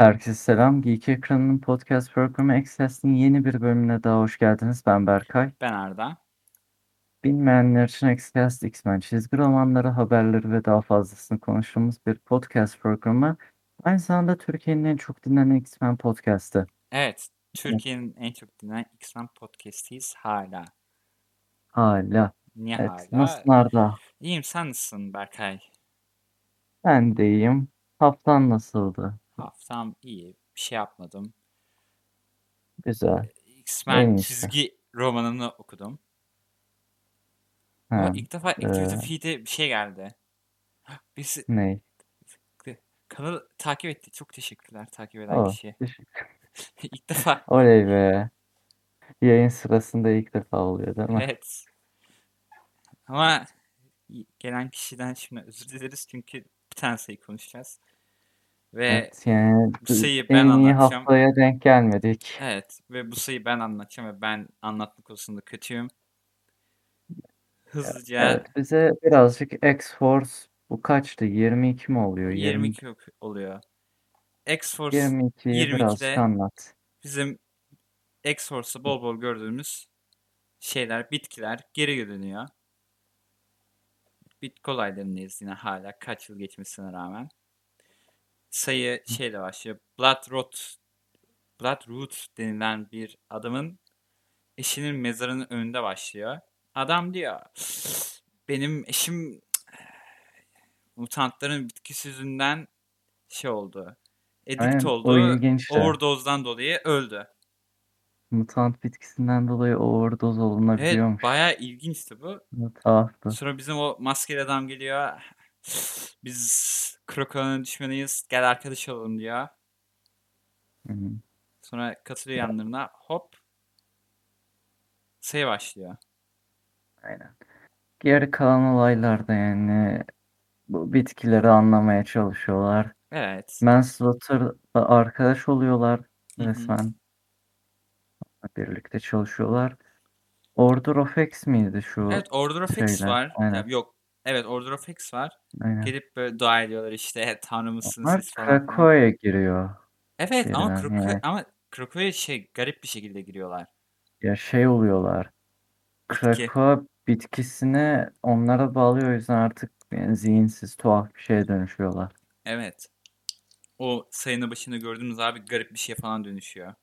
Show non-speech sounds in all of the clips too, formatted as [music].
Herkese selam. Geek Ekranı'nın podcast programı Access'in yeni bir bölümüne daha hoş geldiniz. Ben Berkay. Ben Arda. Bilmeyenler için Access X-Men çizgi romanları, haberleri ve daha fazlasını konuştuğumuz bir podcast programı. Aynı zamanda Türkiye'nin en çok dinlenen X-Men podcastı. Evet, Türkiye'nin en çok dinlenen X-Men podcast'iyiz hala. Hala. Niye Evet. hala? Nasılsın Arda? İyiyim, sen nasılsın Berkay? Ben de iyiyim. Haftan nasıldı? Haftam iyi, bir şey yapmadım. Güzel. X-Men çizgi romanını okudum. Ha, ilk defa Activity ee, Feed'e bir şey geldi. [gasps] Birisi ne? [laughs] kanalı takip etti. Çok teşekkürler takip eden Oh, kişiye. [laughs] İlk defa. [laughs] Oley be. Yayın sırasında ilk defa oluyor değil mi? Evet. Ama gelen kişiden şimdi özür dileriz çünkü bir tane sayı konuşacağız. Ve Evet yani bu sayıyı en ben anlatacağım. haftaya denk gelmedik. Evet ve bu sayıyı ben anlatacağım ve ben anlatma konusunda kötüyüm. Hızlıca Evet bize birazcık X-Force bu kaçtı? 22 mi oluyor? 20, 22 ok- oluyor. X-Force 22'yi birazcık 22'de anlat. bizim X-Force'da bol bol gördüğümüz şeyler, bitkiler geri dönüyor. Bitki olaylarındayız yine hala kaç yıl geçmesine rağmen. Sayı şeyle başlıyor. Bloodroot, Bloodroot denilen bir adamın eşinin mezarının önünde başlıyor. Adam diyor benim eşim mutantların bitkisi yüzünden şey oldu. Edikt Aynen oldu. Overdose'dan dolayı öldü. Mutant bitkisinden dolayı overdose Evet olunabiliyormuş. bayağı ilginçti bu. Tuhaftı. Sonra bizim o maskeli adam geliyor. Biz Kroko'nun düşmanıyız. Gel arkadaş olalım diyor. Hı hı. Sonra katılıyor yanlarına. Hop. Sayı başlıyor. Aynen. Geri kalan olaylarda yani bu bitkileri anlamaya çalışıyorlar. Evet. Manslaughter'la arkadaş oluyorlar Hı hı. resmen. Birlikte çalışıyorlar. Order of X miydi şu Evet Order of X şeyler? var. Aynen. Yok. Evet Order of X var. Aynen. Gelip böyle dua ediyorlar işte tanrı mısınız Onlar siz falan. Krakoa'ya giriyor Evet ama birden Kroko yani. ama Kroko'ya şey garip bir şekilde giriyorlar. Ya şey oluyorlar. Krakoa bitkisini onlara bağlıyor o yüzden artık yani zihinsiz tuhaf bir şeye dönüşüyorlar. Evet. O sayının başında gördüğümüz abi garip bir şey falan dönüşüyor.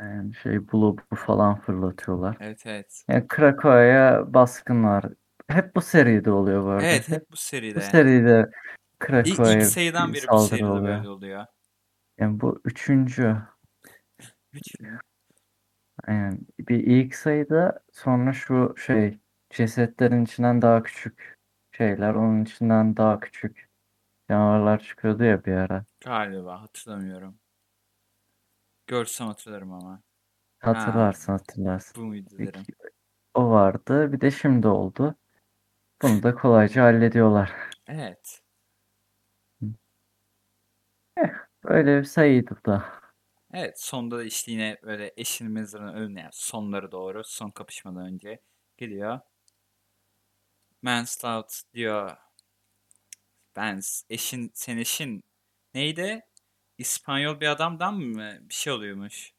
Yani şey blobu falan fırlatıyorlar. Evet evet. Yani Krakoa'ya baskın var. Hep bu seride oluyor bu arada. Evet Hep bu bu seride. seride İlk, sayıdan beri bu seride oluyor. böyle oluyor. Yani bu üçüncü. Üç mü? Yani bir ilk sayıda sonra şu şey cesetlerin içinden daha küçük şeyler onun içinden daha küçük canavarlar çıkıyordu ya bir ara. Galiba hatırlamıyorum. Görsem hatırlarım ama. Ha Hatırlarsın hatırlarsın. bu muydu derim. o vardı bir de şimdi oldu. Bunu da kolayca hallediyorlar. Evet. Eh, böyle bir sayıydı da. Evet sonda da işte yine böyle eşinin mezarının önüne yani sonları doğru son kapışmadan önce geliyor. Manslout diyor ben eşin sen eşin neydi? İspanyol bir adamdan mı bir şey oluyormuş.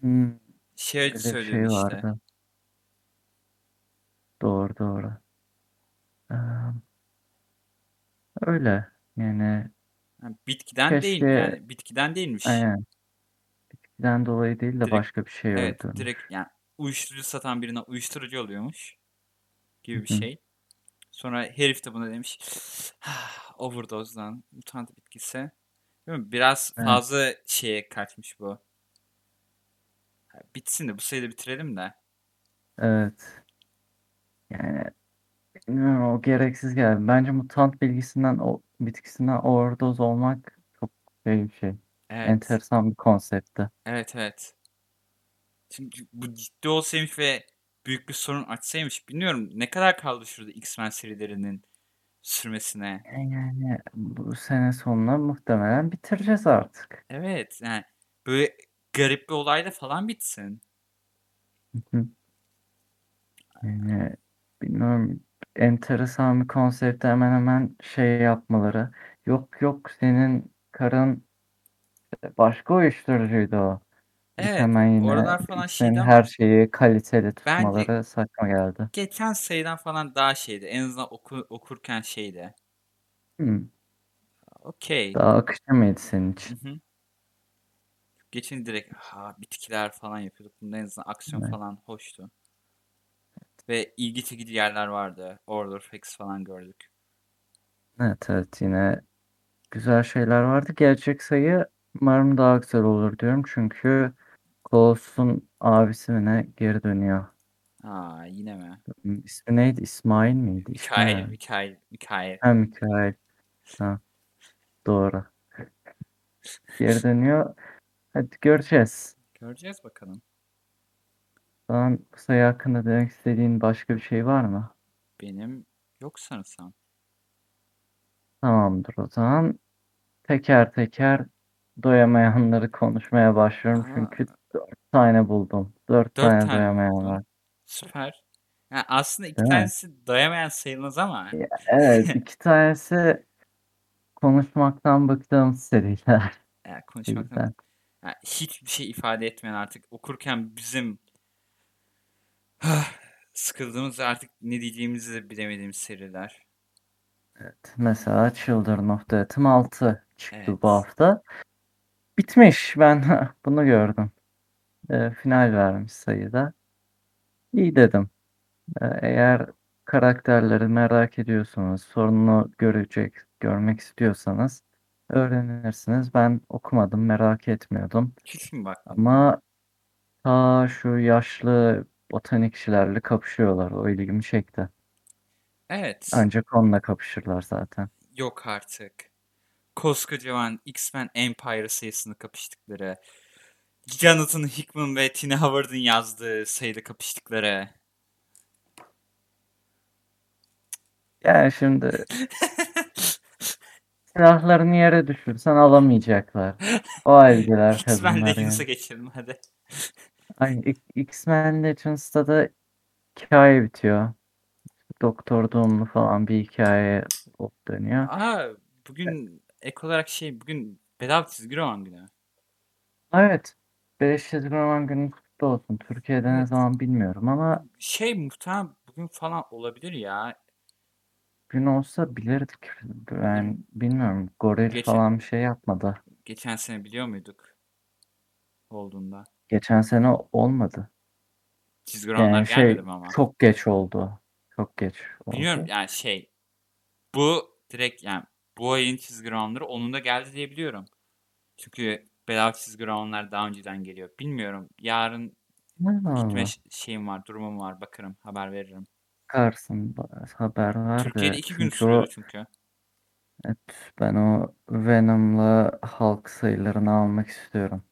Hmm, Şey öyle bir söylüyordu şey işte. vardı. Doğru doğru. Ee, öyle yani Yani bitkiden değil keşke yani bitkiden değilmiş. aynen bitkiden dolayı değil de Direkt başka bir şey evet öldürmüş. direkt yani uyuşturucu satan birine uyuşturucu oluyormuş gibi bir Hı şey. Sonra herif de buna demiş overdose'dan mutant bitkisi. Değil mi? Biraz Evet. fazla şeye kaçmış bu. Ha, Bitsin de bu sayıda bitirelim de. Evet. Yani bilmiyorum, o gereksiz geldi. Bence mutant bilgisinden o bitkisinden overdose olmak çok şey bir şey. Evet. Enteresan bir konsepti. Evet evet. Şimdi bu ciddi olsaymış ve büyük bir sorun açsaymış bilmiyorum ne kadar kaldı şurada X-Men serilerinin sürmesine. Yani bu sene sonuna muhtemelen bitireceğiz artık. Evet yani böyle garip bir olayla falan bitsin. Hı hı. Yani bilmiyorum enteresan bir konsepti hemen hemen şey yapmaları. Yok yok senin Karın başka uyuşturucuydu o. Biz Evet, hemen yine oralar falan X'in şeydi her şeyi kaliteli bence tutmaları saçma geldi. geçen sayıdan falan daha şeydi. En azından oku, okurken şeydi. Hmm. Okey. Daha akıcı mıydı senin Hı için? hı. Geçen direkt ha, bitkiler falan yapıyorduk. Bunda en azından aksiyon Evet. falan hoştu. Ve ilgi çekici yerler vardı. Order Facts falan gördük. Evet evet yine güzel şeyler vardı. Gerçek sayı umarım daha güzel olur diyorum. Çünkü Colossus'un abisi mi ne geri dönüyor. Aa yine mi? Hmm, İsmi neydi? İsmail miydi? Mikail, ne? Mikail, Mikail. Ha Mikail. Ha, doğru. Geri dönüyor. Hadi göreceğiz. Göreceğiz bakalım. Şu an bu sayı hakkında demek istediğin başka bir şey var mı? Benim yok sanırsam. Tamamdır o zaman. Teker teker doyamayanları konuşmaya başlıyorum. Aa, Çünkü dört tane buldum. Dört dört tane tane doyamayan var. Süper. Yani aslında iki Değil mi? tanesi doyamayan sayılmaz ama. Ya, Evet, [laughs] iki tanesi konuşmaktan bıktığım seriler. Yani konuşmaktan yani hiçbir şey ifade etmeyen artık okurken bizim sıkıldığımız ve artık ne diyeceğimizi de bilemediğimiz seriler. Evet, mesela Children of the Atom 6 çıktı bu Evet. hafta. Bitmiş. Ben [laughs] bunu gördüm. Ee, final vermiş sayıda. İyi dedim. Ee, eğer karakterleri merak ediyorsanız, sorununu görecek, görmek istiyorsanız öğrenirsiniz. Ben okumadım, merak etmiyordum. Hiç mi bakmadın? Ama ta şu yaşlı botanikçilerle kapışıyorlar. O ilgimi çekti. Evet. Ancak onunla kapışırlar zaten. Yok artık. Koskocaman X-Men Empire sayısını kapıştıkları. Jonathan Hickman ve Tina Howard'ın yazdığı sayıda kapıştıkları. Yani şimdi silahlarını yere düşürsen alamayacaklar. O [laughs] haldeler X-Men kadınlar Legends'a yani. geçelim hadi. Ay, X- X-Men Legends'ta da hikaye bitiyor. Doktor Doom'lu falan bir hikaye dönüyor. Aa bugün ek olarak şey bugün bedava çizgi roman günü. Evet. 5 çizgi roman günü kutlu olsun. Türkiye'de ne Evet. zaman bilmiyorum ama Şey muhtemelen bugün falan olabilir ya. gün olsa bilirdik. Ben Yani bilmiyorum. Goril geçen falan bir şey yapmadı. geçen sene biliyor muyduk olduğunda? Geçen sene olmadı. Çizgi romanlar Yani şey gelmedi mi ama? çok geç oldu. Çok geç Bilmiyorum oldu. yani şey bu direkt yani bu ayın çizgi romanları onun da geldi diye biliyorum. Çünkü bedava çizgi romanlar daha önceden geliyor. Bilmiyorum. Yarın gitme şeyim var, durumum var. Bakarım, haber veririm. Bakarsın ba- haber var Türkiye'de iki gün o çünkü. evet, ben o Venom'la halk sayılarını almak istiyorum.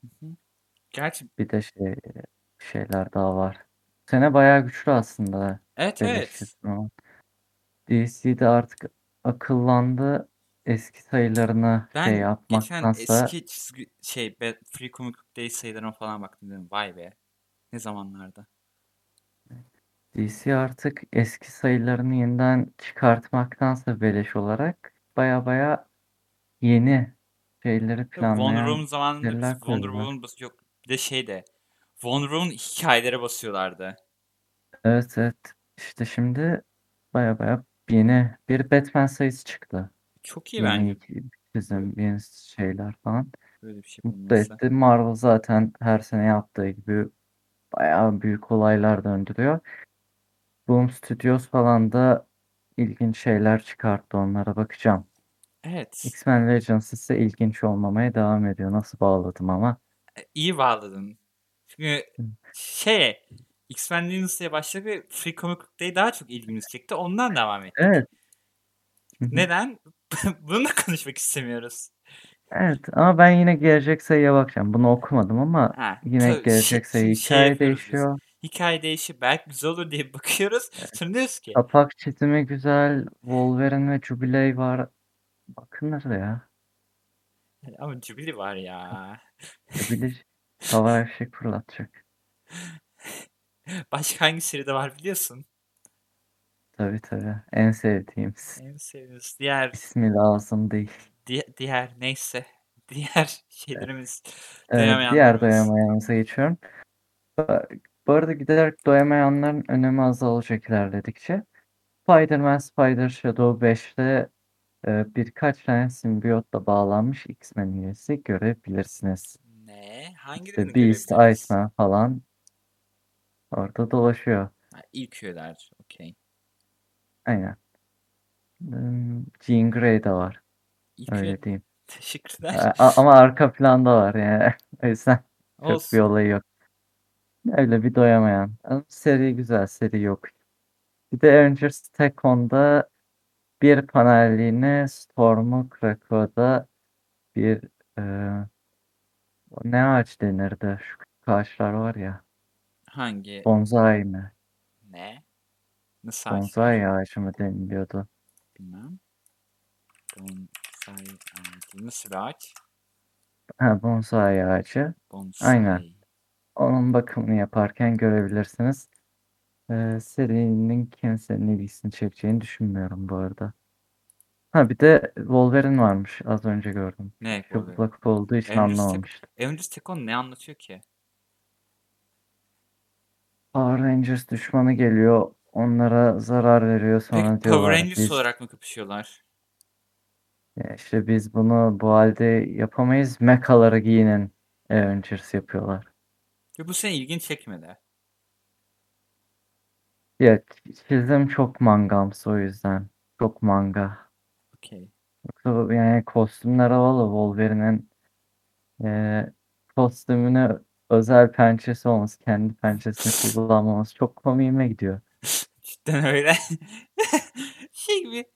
Hı hı. Gerçi Bir de şey şeyler daha var. Bu sene bayağı güçlü aslında evet evet. çizgi roman. DC'de artık akıllandı. Eski sayılarını şey Ben geçen yapmaktansa eski çizgi şey Free Comic Book Day sayılarına falan baktım dedim. Vay be. Ne zamanlarda. DC artık eski sayılarını yeniden çıkartmaktansa beleş olarak baya baya yeni şeyleri Wonder planlayan Woman zamanında seriler Wonder. Woman bas yok de şey de Wonder Woman hikayelere basıyorlardı. Evet evet. İşte şimdi baya baya yeni bir Batman sayısı çıktı. Çok iyi Yeni bence çizim, yeni şeyler falan. böyle bir şey Mutlu etti. Marvel zaten her sene yaptığı gibi bayağı büyük olaylar döndürüyor. Boom Studios falan da ilginç şeyler çıkarttı. Onlara bakacağım. Evet. X-Men Legends ise ilginç olmamaya devam ediyor. Nasıl bağladım ama. E, iyi bağladın. Çünkü şey X-Men diye başladı ve Free Comic Day daha çok ilgimizi çekti. Ondan devam ettik. Evet. Neden? [laughs] Bunu da konuşmak istemiyoruz. Evet ama ben yine gelecek sayıya bakacağım. Bunu okumadım ama Ha, yine tabii şey, gelecek sayı şimdi şey hikaye yapıyoruz biz. değişiyor. Hikaye değişir belki güzel olur diye bakıyoruz. Sonra diyoruz ki Kapak çizimi güzel. Wolverine ve Jubilee var. Bakınır ya. Ama Jubilee var ya. [laughs] Jubilee hava fişek fırlatacak. Başka hangi seride var biliyorsun? Tabii tabii. En sevdiğimiz. En sevdiğimiz diğer İsmi lazım değil. di- diğer neyse diğer şeylerimiz Evet, diğer doyamayanımıza geçiyorum. Bu arada giderek doyamayanların önemi azalacak ilerledikçe. Spider-Man Spider Shadow 5'te e, birkaç tane simbiyotla bağlanmış X-Men üyesi görebilirsiniz. Ne? Hangilerini İşte Beast, görebiliriz? Iceman falan orada dolaşıyor. Ha, ilk üyeler. Okey. Aynen. Hmm, Jean Grey de var. İlk Öyle üye... diyeyim. [laughs] Teşekkürler. A- ama arka planda var yani. [laughs] O yüzden çok bir Olsun. olayı yok. Öyle bir doyamayan. Ama seri güzel, seri yok. Bir de Avengers Tek On'da bir panelliğine Storm'u Krakow'da bir e, ne ağaç denirdi? Şu küçük ağaçlar var ya. Hangi? Bonsai mi? Ne? Nasıl ağaçlar? Bonsai ağacı mı deniliyordu? Bilmem. Bonsai ağacı. Nasıl bir ağaç? Ha, bonsai ağacı. Bonsai. Aynen. Onun bakımını yaparken görebilirsiniz. Ee, serinin kimsenin ilgisini çekeceğini düşünmüyorum bu arada. Ha bir de Wolverine varmış. Az önce gördüm. Ne? Wolverine? Black olduğu için Avengers Tek- anlamamıştım. Avengers Tekon ne anlatıyor ki? Power Rangers düşmanı geliyor. Onlara zarar veriyor. Peki Sonra Power diyorlar Rangers biz olarak mı kapışıyorlar? ya işte biz bunu bu halde yapamayız. Mekaları giyinin Avengers yapıyorlar. Ve bu seni ilgin çekmedi. Ya çizim çok mangamsı o yüzden. Çok manga. Okey. Yoksa yani kostümler havalı. Wolverine'in eee kostümüne özel pençesi olması, kendi pençesini kullanmaması çok komiğime gidiyor. [laughs] Cidden öyle. [laughs] Şey gibi.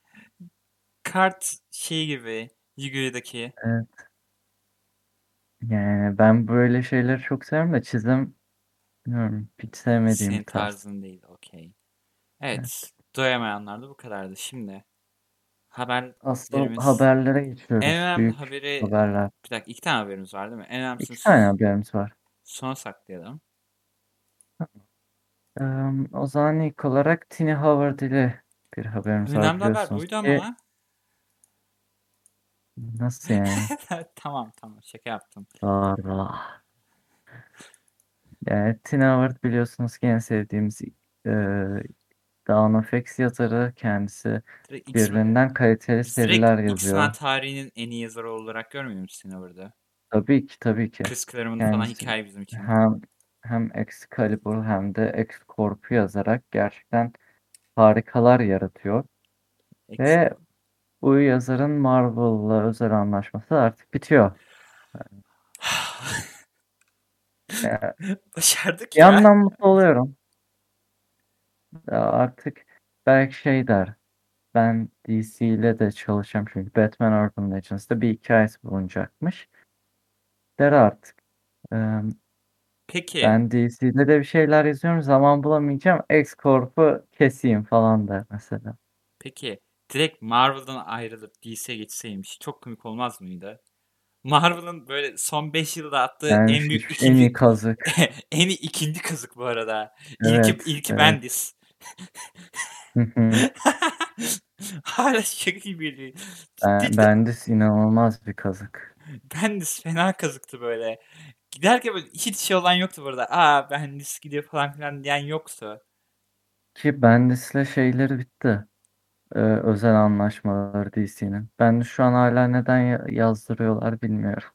Kart şey gibi. Yu-Gi-Oh'daki. Evet. Yani ben böyle şeyleri çok severim de çizim bilmiyorum hiç sevmediğim Senin bir tarz. tarzın değil. Okey. Evet. Doyamayanlar da bu kadardı. Şimdi Asıl haberlerimiz. haberlere En geçiyoruz. önemli Büyük haberi haberler. bir dakika iki tane haberimiz var değil mi? En İki önemlisini tane haberimiz var. sona saklayalım. Eee, o zaman ilk olarak Tini Howard ile bir haberimiz var Önemli haber biliyorsunuz buydu ki ama. nasıl yani? [laughs] Tamam tamam şaka yaptım. Doğru. Yani Tina Howard biliyorsunuz ki en sevdiğimiz eee Dawn of X yazarı. Kendisi Direkt X-Men. birbirinden kaliteli direkt seriler X-Men yazıyor. tarihinin en iyi yazarı olarak görmüyor musun orada? Tabii ki tabii ki. Chris Claremont falan Kendisi hikaye bizim için. hem hem Excalibur hem de X-Corp'u yazarak gerçekten harikalar yaratıyor. Ve bu yazarın Marvel'la özel anlaşması artık bitiyor. Yani Başardık ya. yandan mutlu oluyorum. Ya artık belki şey der. Ben DC ile de çalışacağım çünkü Batman Urban Legends'da bir hikayesi bulunacakmış. Der artık. Ee, Peki. ben DC'de de bir şeyler yazıyorum. Zaman bulamayacağım. X-Corp'u keseyim falan der mesela. Peki. Direkt Marvel'dan ayrılıp DC'ye geçseymiş. Çok komik olmaz mıydı? Marvel'ın böyle son 5 yılda attığı Yani en büyük şu en ikinci iyi kazık. [laughs] en iyi ikinci kazık bu arada. İlki Evet, ilki evet. Bendis. [laughs] Hala şaka gibiydi. Ben, Bendis inanılmaz bir kazık. Bendis fena kazıktı böyle. Giderken böyle hiç şey olan yoktu burada. Aa Bendis gidiyor falan filan diyen yoktu. Ki Bendis'le şeyleri bitti. Ee, özel anlaşmaları DC'nin. Ben şu an hala neden ya- yazdırıyorlar bilmiyorum.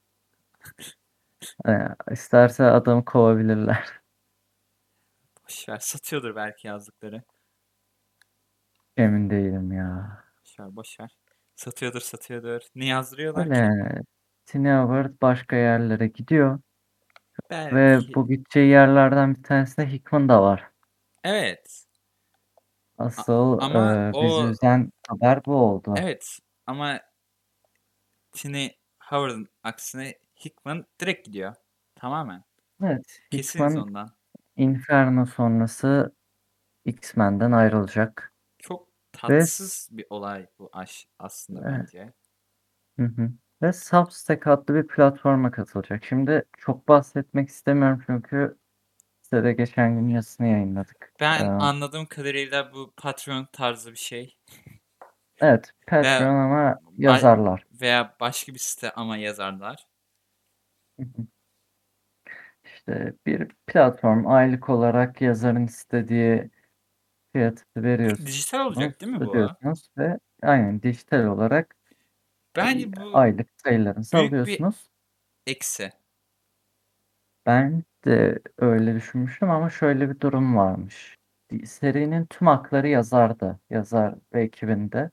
Ee, isterse adamı kovabilirler. Boşver satıyordur belki yazdıkları. Emin değilim ya. Boşver boşver. Satıyordur satıyordur. Ne yazdırıyorlar Öyle ki? Tiny Howard başka yerlere gidiyor. Ve Belki. bu gideceği yerlerden bir tanesinde Hickman da var. Evet. Asıl ama e, bizi o üzen haber bu oldu. evet ama Tini Howard'ın aksine Hickman direkt gidiyor. Tamamen. Evet, Kesiniz Hickman ondan. Inferno sonrası X-Men'den ayrılacak. Çok Ve tatsız bir olay bu aş aslında Evet. bence. Hı hı. Ve Substack adlı bir platforma katılacak. Şimdi çok bahsetmek istemiyorum çünkü size de geçen gün yazısını yayınladık. Ben Ee, anladığım kadarıyla bu Patreon tarzı bir şey. Evet, Patreon ama yazarlar. Veya başka bir site ama yazarlar. İşte bir platform aylık olarak yazarın istediği fiyatı veriyorsunuz. Dijital olacak değil mi bu? Ödüyorsunuz ve aynen dijital olarak Bence bu aylık bir- alıyorsunuz. eksi. Ben de öyle düşünmüştüm ama şöyle bir durum varmış. Serinin tüm hakları yazarda, yazar ve ekibinde.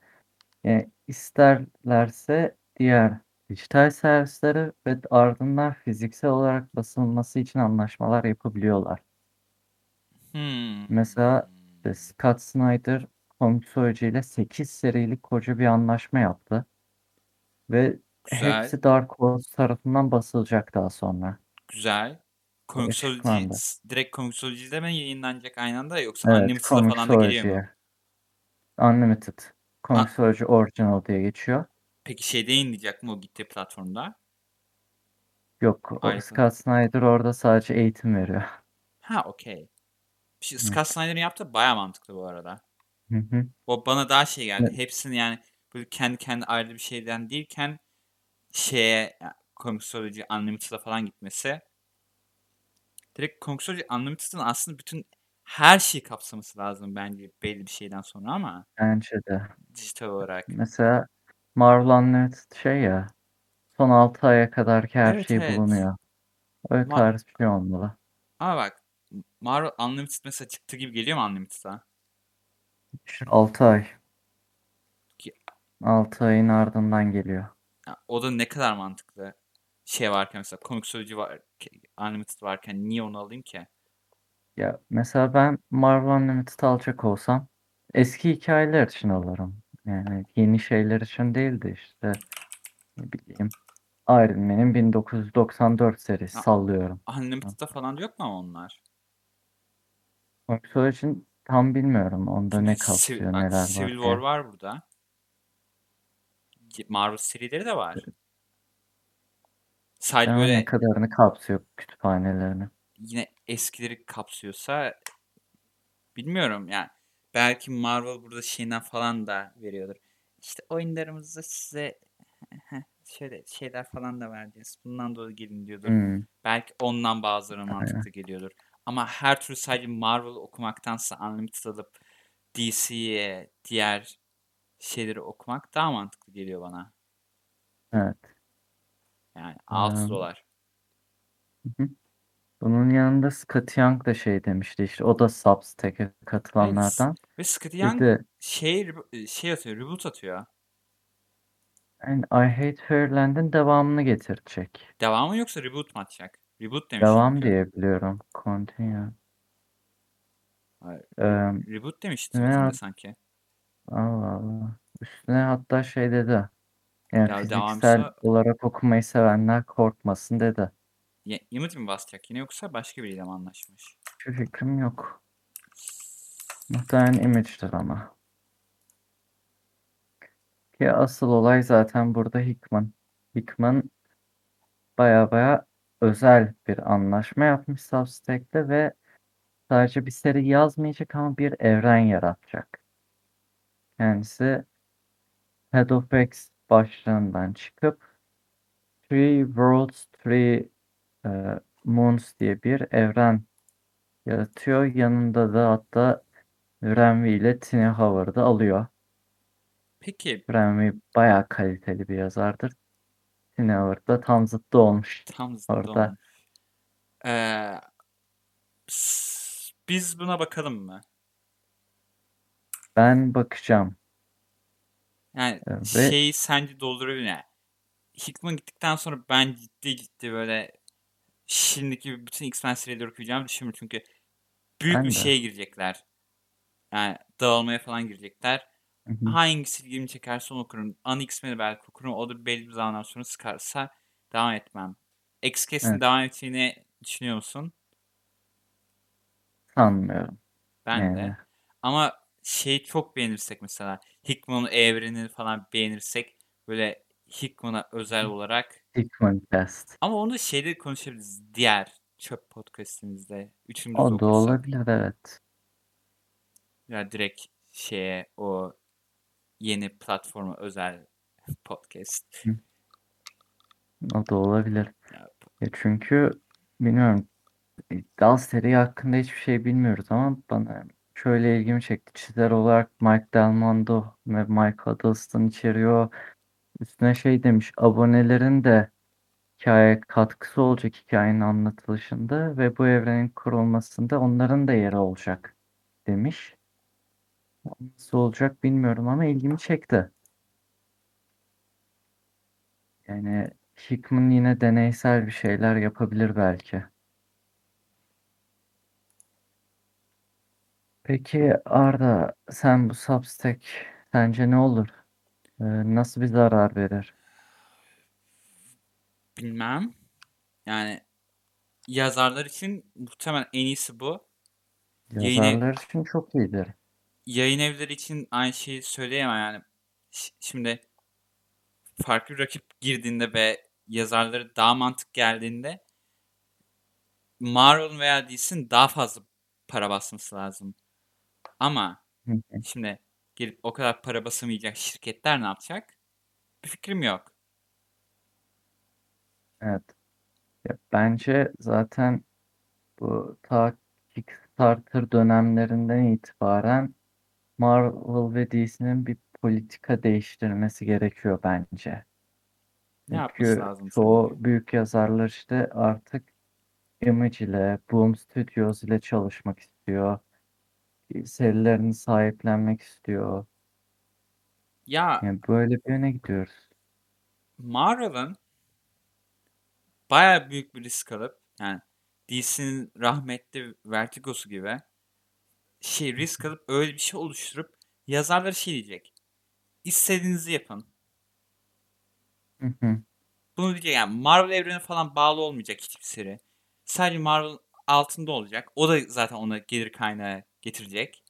Yani isterlerse diğer dijital servisleri ve ardından fiziksel olarak basılması için anlaşmalar yapabiliyorlar. Hmm. Mesela İşte Scott Snyder Comic Soyucu ile 8 serilik koca bir anlaşma yaptı. Ve Güzel. hepsi Dark Horse tarafından basılacak daha sonra. Güzel. Komiksoloji, Açıklandı. direkt Komiksoloji'de mi yayınlanacak aynı anda yoksa Evet, Unlimited'a falan da geliyor mu? Unlimited. Comixology Original diye geçiyor. Peki şeyde yayınlayacak mı o gittiği platformda? Yok, o. Scott Snyder orada sadece eğitim veriyor. Ha okey. Hı. Scott Snyder'ın yaptığı baya mantıklı bu arada. Hı hı. O bana daha şey geldi. Evet. Hepsini yani böyle kendi kendi ayrı bir şeyden değilken şeye yani Comixology Unlimited'a falan gitmesi. Direkt Comixology Unlimited'ın aslında bütün her şeyi kapsaması lazım bence belli bir şeyden sonra ama Bence de. dijital olarak. Mesela Marvel Unlimited şey ya, son 6 aya kadarki her Evet, şey evet. bulunuyor. Öyle Ma- tarz bir şey olmalı. Ama bak Marvel Unlimited mesela çıktı gibi geliyor mu Unlimited'a? 6 ay. Ki- 6 ayın ardından geliyor. Ya, o da ne kadar mantıklı. Şey varken mesela Comixology var, Unlimited varken niye onu alayım ki? Ya mesela ben Marvel Unlimited alacak olsam eski hikayeler için alırım. Yani yeni şeyler için değil de işte ne bileyim Iron Man'in 1994 serisi Ha. sallıyorum. Unlimited'da falan yok mu onlar? Comixology için tam bilmiyorum onda ne kapsıyor neler var Civil. War var burada. Marvel serileri de var. Sadece ne böyle kadarını kapsıyor kütüphanelerini. yine eskileri kapsıyorsa bilmiyorum yani. Belki Marvel burada şeyinden falan da veriyordur. İşte oyunlarımızda size [laughs] şöyle şeyler falan da vereceğiz. Bundan dolayı gelin diyordur. Hmm, Belki ondan bazıları Aynen. mantıklı geliyordur. Ama her türlü sadece Marvel okumaktansa Unlimited alıp DC'ye diğer şeyleri okumak daha mantıklı geliyor bana. evet. Yani 6 Eee, dolar. Hı hı. Bunun yanında Scott Young da şey demişti işte o da Substack'e Evet. katılanlardan. Ve Scotty Young Dedi şey, şey atıyor, reboot atıyor. yani I Hate Fairyland'in devamını getirecek. Devamı yoksa reboot mu atacak? Reboot demiş Devam çünkü. diye biliyorum. Continue. Hayır, Eee, Reboot demişti üstüne Twitter'da sanki. Allah Allah. Üstüne hatta şey dedi. Yani Ya fiziksel devamsa olarak okumayı sevenler korkmasın dedi. Ye- Image mi basacak yine yoksa başka biriyle mi anlaşmış? Şu fikrim yok. Muhtemelen Image'dir ama. Ki asıl olay zaten burada Hickman. Hickman baya baya özel bir anlaşma yapmış Substack'le ve sadece bir seri yazmayacak ama bir evren yaratacak. Kendisi Head of X başlığından çıkıp Three Worlds, Three e, Moons diye bir evren yaratıyor. Yanında da hatta Renvi ile Tini Howard'ı alıyor. Peki Renvi bayağı kaliteli bir yazardır. Tini Howard da tam zıttı olmuş tam zıttı orada. olmuş. Ee, biz buna bakalım mı? Ben bakacağım. Yani E, ve şeyi sence doldurabilir? Yani Hickman gittikten sonra ben ciddi ciddi böyle şimdiki bütün X-Men serileri okuyacağımı düşünmüyorum. Çünkü büyük ben bir de. şeye girecekler. Yani dağılmaya falan girecekler. Hı hı. Hangisi ilgimi çekerse onu okurum. An X-Men'i belki okurum. O da belli bir zamandan sonra sıkarsa devam etmem. X-Cast'in Evet, devam ettiğini düşünüyor musun? sanmıyorum. Ben de. Yani Ama şey çok beğenirsek mesela Hickman'ın evrenini falan beğenirsek böyle Hickman'a özel olarak Hickman Cast. ama onu şeyde konuşabiliriz diğer çöp podcastimizde de O da okursak olabilir evet. ya direkt şeye o yeni platforma özel podcast. O da olabilir. Ya, Ya çünkü bilmiyorum Dal seri hakkında hiçbir şey bilmiyoruz ama bana şöyle ilgimi çekti. Çizer olarak Mike Del Mondo ve Mike Huddleston içeriyor. Üstüne şey demiş abonelerin de hikaye katkısı olacak hikayenin anlatılışında ve bu evrenin kurulmasında onların da yeri olacak demiş. Nasıl olacak bilmiyorum ama ilgimi çekti. Yani Hickman yine deneysel bir şeyler yapabilir belki. Peki Arda, sen bu Substack sence ne olur? Ee, nasıl bir zarar verir? bilmem. Yani yazarlar için muhtemelen en iyisi bu. Yayın, ev- Yazarlar için çok iyidir. yayın evleri için aynı şeyi söyleyemem yani. Ş- Şimdi farklı bir rakip girdiğinde ve yazarları daha mantık geldiğinde Marvel veya DC'nin daha fazla para basması lazım. Ama şimdi gelip o kadar para basamayacak şirketler ne yapacak? Bir fikrim yok. Evet. Ya bence zaten bu ta Kickstarter dönemlerinden itibaren Marvel ve DC'nin bir politika değiştirmesi gerekiyor bence. Ne yapması Çünkü lazım çoğu sence? büyük yazarlar işte artık Image ile, Boom Studios ile çalışmak istiyor. Serilerini sahiplenmek istiyor. Ya Yani böyle bir yöne gidiyoruz. Marvel'ın bayağı büyük bir risk alıp yani DC'nin rahmetli Vertigo'su gibi şey risk alıp öyle bir şey oluşturup yazarlar şey diyecek. İstediğinizi yapın. Hı hı. Bunu diyecek yani Marvel evrene falan bağlı olmayacak hiçbir seri. Sadece Marvel altında olacak. O da zaten ona gelir kaynağı getirecek.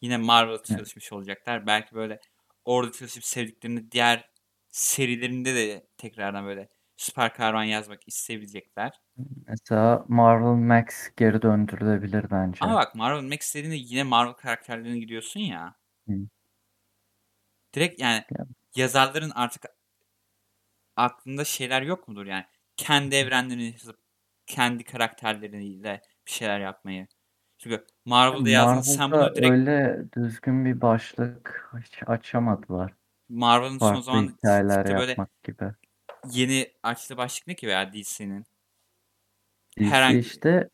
Yine Marvel'da Evet. çalışmış olacaklar. Belki böyle orada çalışıp sevdiklerini diğer serilerinde de tekrardan böyle süper kahraman yazmak isteyebilecekler. Mesela Marvel Max geri döndürülebilir bence. Ama bak Marvel Max dediğinde yine Marvel karakterlerine gidiyorsun ya. Hı. Direkt yani Ya, yazarların artık aklında şeyler yok mudur yani? Kendi evrenlerini yazıp kendi karakterleriyle bir şeyler yapmayı. Çünkü Marvel'da yazdın sen Marvel'da bunu direkt öyle düzgün bir başlık hiç açamadılar. Marvel'ın son Farklı zaman hikayeler çıktı böyle yapmak gibi. yeni açtığı başlık ne ki veya DC'nin? DC Herhangi işte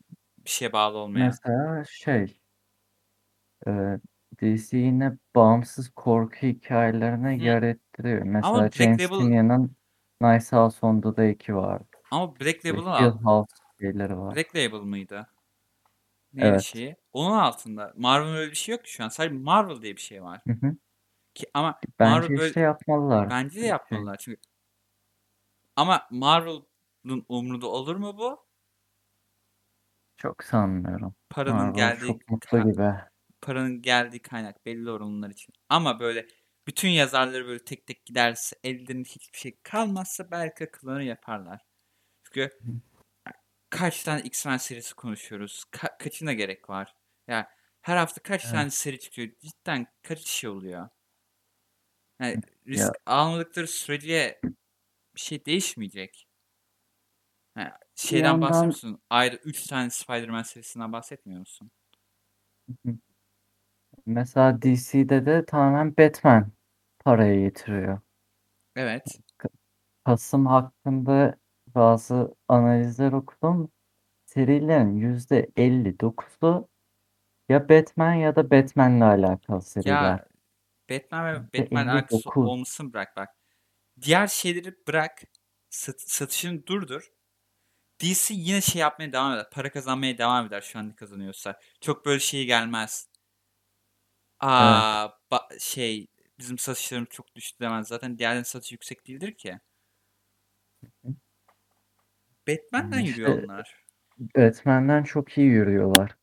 bir şeye bağlı olmayan. mesela şey e, DC yine bağımsız korku hikayelerine Hı. yer ettiriyor. Mesela Black James Label Tynion'ın Nice House on the Lake vardı. ama Black Label'ın Hill alt, House şeyleri var. Black Label mıydı? Neydi Evet. şeyi? Onun altında. Marvel'ın öyle bir şey yok ki şu an. Sadece Marvel diye bir şey var. Hı hı. Ki ama Bence Marvel böyle işte yapmalılar. bence de Şey, yapmalılar çünkü. Ama Marvel'ın umrunda olur mu bu? çok sanmıyorum. Paranın Marvel geldiği çok mutlu gibi. paranın geldiği kaynak belli oranlar için. Ama böyle bütün yazarları böyle tek tek giderse ellerinde hiçbir şey kalmazsa belki akıllarını yaparlar. Çünkü Hı. Kaç tane X-Men serisi konuşuyoruz? Ka- kaçına gerek var? Ya her hafta kaç Evet. tane seri çıkıyor? Cidden kaç şey oluyor? Yani Ya risk almadıkları sürece bir şey değişmeyecek. Yani şeyden bahsediyor yandan musun? Ayda 3 tane Spider-Man serisinden bahsetmiyor musun? Mesela DC'de de tamamen Batman parayı getiriyor. Evet. Ka- Kasım hakkında bazı analizler okudum. Serilerin %59'u ya Batman ya da Batman'le alakalı seriler. Ya Batman ve Batman alakası %59. olmasını bırak bak. Diğer şeyleri bırak. Sat, satışını durdur. DC yine şey yapmaya devam eder. Para kazanmaya devam eder şu an ne kazanıyorsa. Çok böyle şey gelmez. Evet. Aa ba- şey bizim satışlarımız çok düştü demez. Zaten diğerlerinin satışı yüksek değildir ki. Batman'den Yani yürüyor işte onlar. Batman'den çok iyi yürüyorlar.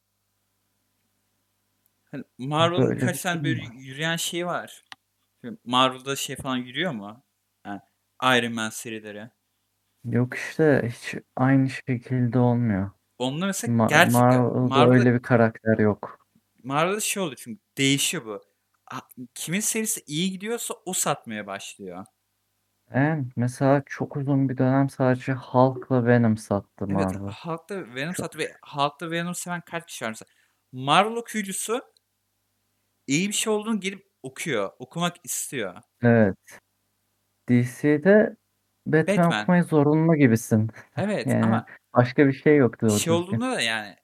Hani Marvel'ın Böyle bir kaç tane durum böyle yürüyen şeyi var. Marvel'da şey falan yürüyor mu? Yani Iron Man serileri. Yok işte hiç aynı şekilde olmuyor. Onunla mesela Ma- gerçekten Marvel'da Marvel'da öyle bir karakter yok. Marvel'da şey oldu çünkü değişiyor bu. kimin serisi iyi gidiyorsa o satmaya başlıyor. En mesela çok uzun bir dönem sadece Hulk'la Venom sattı Evet, Marvel. Hulk'ta Venom Çok sattı ve Hulk'ta Venom seven kaç kişi var mesela? Marvel okuyucusu iyi bir şey olduğunu gelip okuyor, okumak istiyor. Evet. DC'de Batman Batman. okumaya zorunlu gibisin. Evet Yani ama başka bir şey yoktu o şey düzgün. olduğunda da yani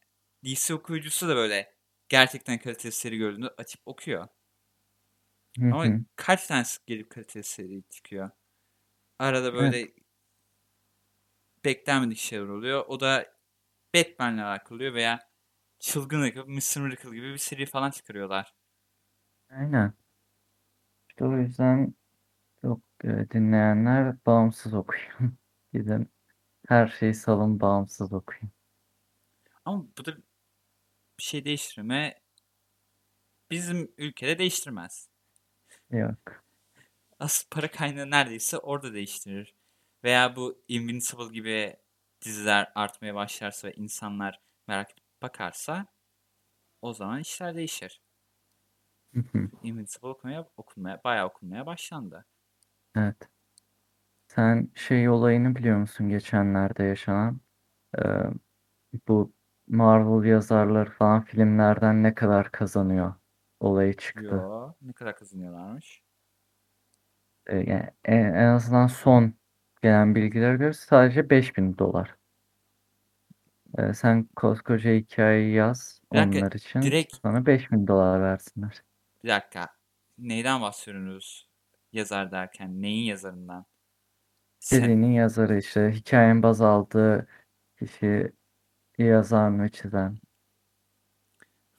DC okuyucusu da böyle gerçekten kaliteli seri gördüğünde açıp okuyor. Hı Ama hı. kaç tanesi gelip kaliteli seri çıkıyor? Arada Evet. böyle beklenmedik şeyler oluyor. O da Batman'le alakalı oluyor veya çılgınlık yapıp Mr. Miracle gibi bir seri falan çıkarıyorlar. Aynen. İşte o yüzden yok e, dinleyenler bağımsız okuyun. [laughs] Gidin her şeyi salın bağımsız okuyun. Ama bu da bir şey değiştirme bizim ülkede değiştirmez. Yok. Asıl para kaynağı neredeyse orada değiştirir. Veya bu Invincible gibi diziler artmaya başlarsa ve insanlar merak edip bakarsa o zaman işler değişir. Invincible okumaya, okunmaya, bayağı okunmaya başlandı. Evet. Sen şey olayını biliyor musun geçenlerde yaşanan? Ee, bu Marvel yazarları falan filmlerden ne kadar kazanıyor olayı çıktı. Yo, ne kadar kazanıyorlarmış? Ee, yani en, en azından son gelen bilgilere göre sadece 5000 dolar. Ee, sen koskoca hikayeyi yaz Bir dakika, onlar için direkt sana 5000 dolar versinler. bir dakika. Neyden bahsediyorsunuz yazar derken? Neyin yazarından? Sen, Serinin yazarı işte hikayenin baz aldığı kişi yazan ve çizen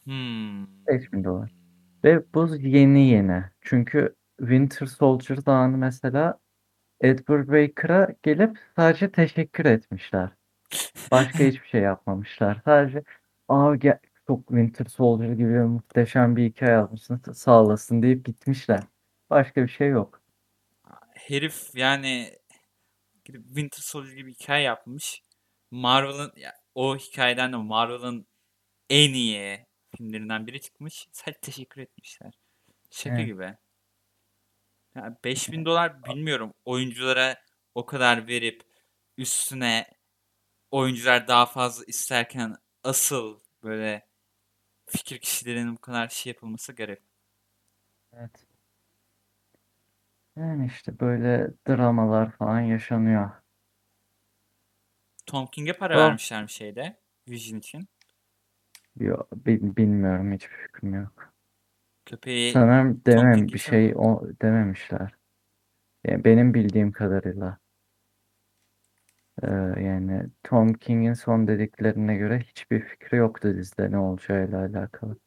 hmm. 5000 dolar. Ve bu yeni yeni. Çünkü Winter Soldier Dağı'nı mesela Edward Baker'a gelip sadece teşekkür etmişler. Başka hiçbir şey yapmamışlar. Sadece aa gel, çok Winter Soldier gibi muhteşem bir hikaye yazmışsın sağ olasın deyip gitmişler. Başka bir şey yok. Herif yani Winter Soldier gibi hikaye yapmış. Marvel'ın o hikayeden de Marvel'ın en iyi filmlerinden biri çıkmış. Sadece teşekkür etmişler. Şaka Evet. gibi. Ya 5000 dolar bilmiyorum. Oyunculara o kadar verip üstüne oyuncular daha fazla isterken asıl böyle fikir kişilerinin bu kadar şey yapılması garip. Evet. Yani işte böyle dramalar falan yaşanıyor. Tom King'e para Oh. vermişler mi şeyde? Vision için. Yo, bi- bilmiyorum hiçbir fikrim yok. Köpeği Sanırım demem bir şey o dememişler. Yani benim bildiğim kadarıyla. Ee, yani Tom King'in son dediklerine göre hiçbir fikri yoktu dizide ne olacağıyla alakalı.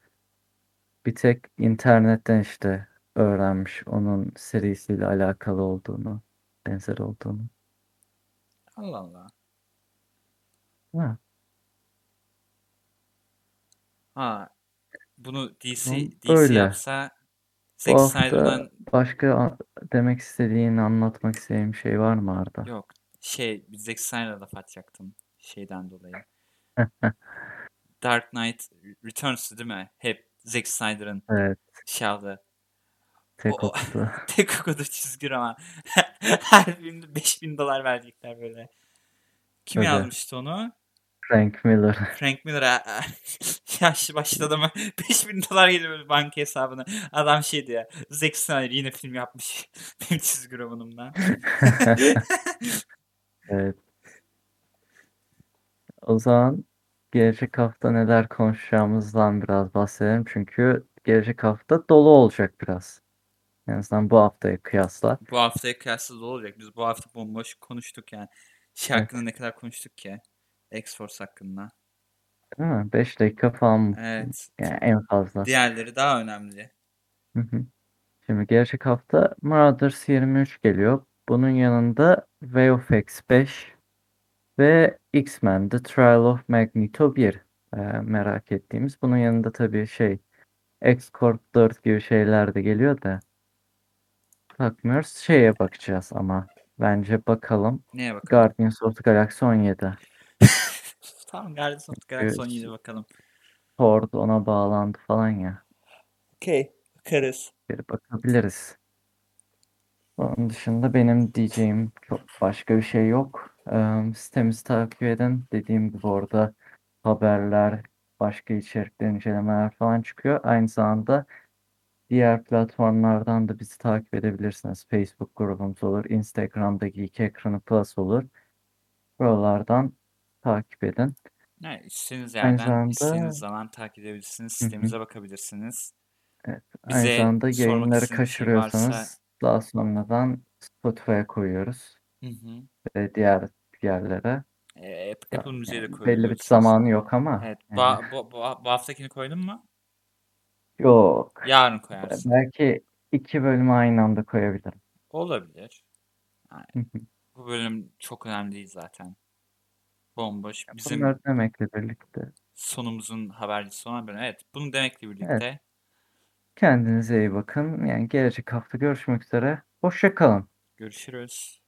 Bir tek internetten işte öğrenmiş onun serisiyle alakalı olduğunu, benzer olduğunu. Allah Allah. Ha, Ha bunu DC Tamam, DC öyle. yapsa Zack hafta Snyder'dan başka demek istediğin, anlatmak istediğin bir şey var mı Arda? yok. Şey Zack Snyder'a laf atacaktım şeyden dolayı. [laughs] Dark Knight Returns'ı değil mi? Hep Zack Snyder'ın Evet, şey aldı. tek O- okudu. [laughs] Tek okudu çizgi roman. [laughs] Her filmde 5000 dolar verecekler böyle. Kim Öyle. yazmıştı onu? Frank Miller. [laughs] Frank Miller'a [laughs] yaşlı başlı adama [laughs] 5000 dolar geliyor böyle banka hesabına. Adam şey diyor. Zack Snyder yine film yapmış. Benim çizgi romanımdan. Evet. O zaman gelecek hafta neler konuşacağımızdan biraz bahsedelim. Çünkü gelecek hafta dolu olacak biraz. En azından bu haftaya kıyasla. bu haftaya kıyasla da olacak. Biz bu hafta bomboş konuştuk yani. Şey Evet. ne kadar konuştuk ki? X-Force hakkında. Mi? 5 dakika falan Evet. yani en fazla. Diğerleri daha önemli. Hı hı. Şimdi gelecek hafta Marauders 23 geliyor. Bunun yanında VFX 5 ve X-Men The Trial of Magneto 1 e, merak ettiğimiz. Bunun yanında tabii şey X-Corp 4 gibi şeyler de geliyor da bakmıyoruz. Şeye bakacağız ama bence bakalım. Neye bakalım? Guardians of the Galaxy 17. [laughs] tamam Guardians of the Galaxy Evet. 17 bakalım. Thor ona bağlandı falan ya. Okey. Bakarız. Bir bakabiliriz. Onun dışında benim diyeceğim çok başka bir şey yok. Ee, sitemizi takip edin. Dediğim gibi orada haberler, başka içerikler, incelemeler falan çıkıyor. Aynı zamanda diğer platformlardan da bizi takip edebilirsiniz. Facebook grubumuz olur, Instagram'da Geek Ekranı Plus olur. Buralardan takip edin. Evet, istediğiniz Aynı yerden, zamanda istediğiniz zaman takip edebilirsiniz. Hı hı. Sitemize bakabilirsiniz. Evet, aynı Bize zamanda sormak yayınları istediğiniz bir şey varsa kaçırıyorsanız daha sonradan Spotify'a koyuyoruz hı hı. ve diğer yerlere. Ee, App- Apple de yani belli bir koyabiliyorsunuz. zamanı yok ama Evet. yani ba- bu, bu, bu haftakini koydun mu? yok. Yarın koyarsın. Belki iki bölümü aynı anda koyabilirim. Olabilir. Yani Hı hı. bu bölüm çok önemli değil zaten. Bomboş. Bizim Bunları demekle birlikte. sonumuzun habercisi olan bölüm. Evet. Bunu demekle Evet. birlikte Kendinize iyi bakın. Yani gelecek hafta görüşmek üzere. Hoşça kalın. görüşürüz.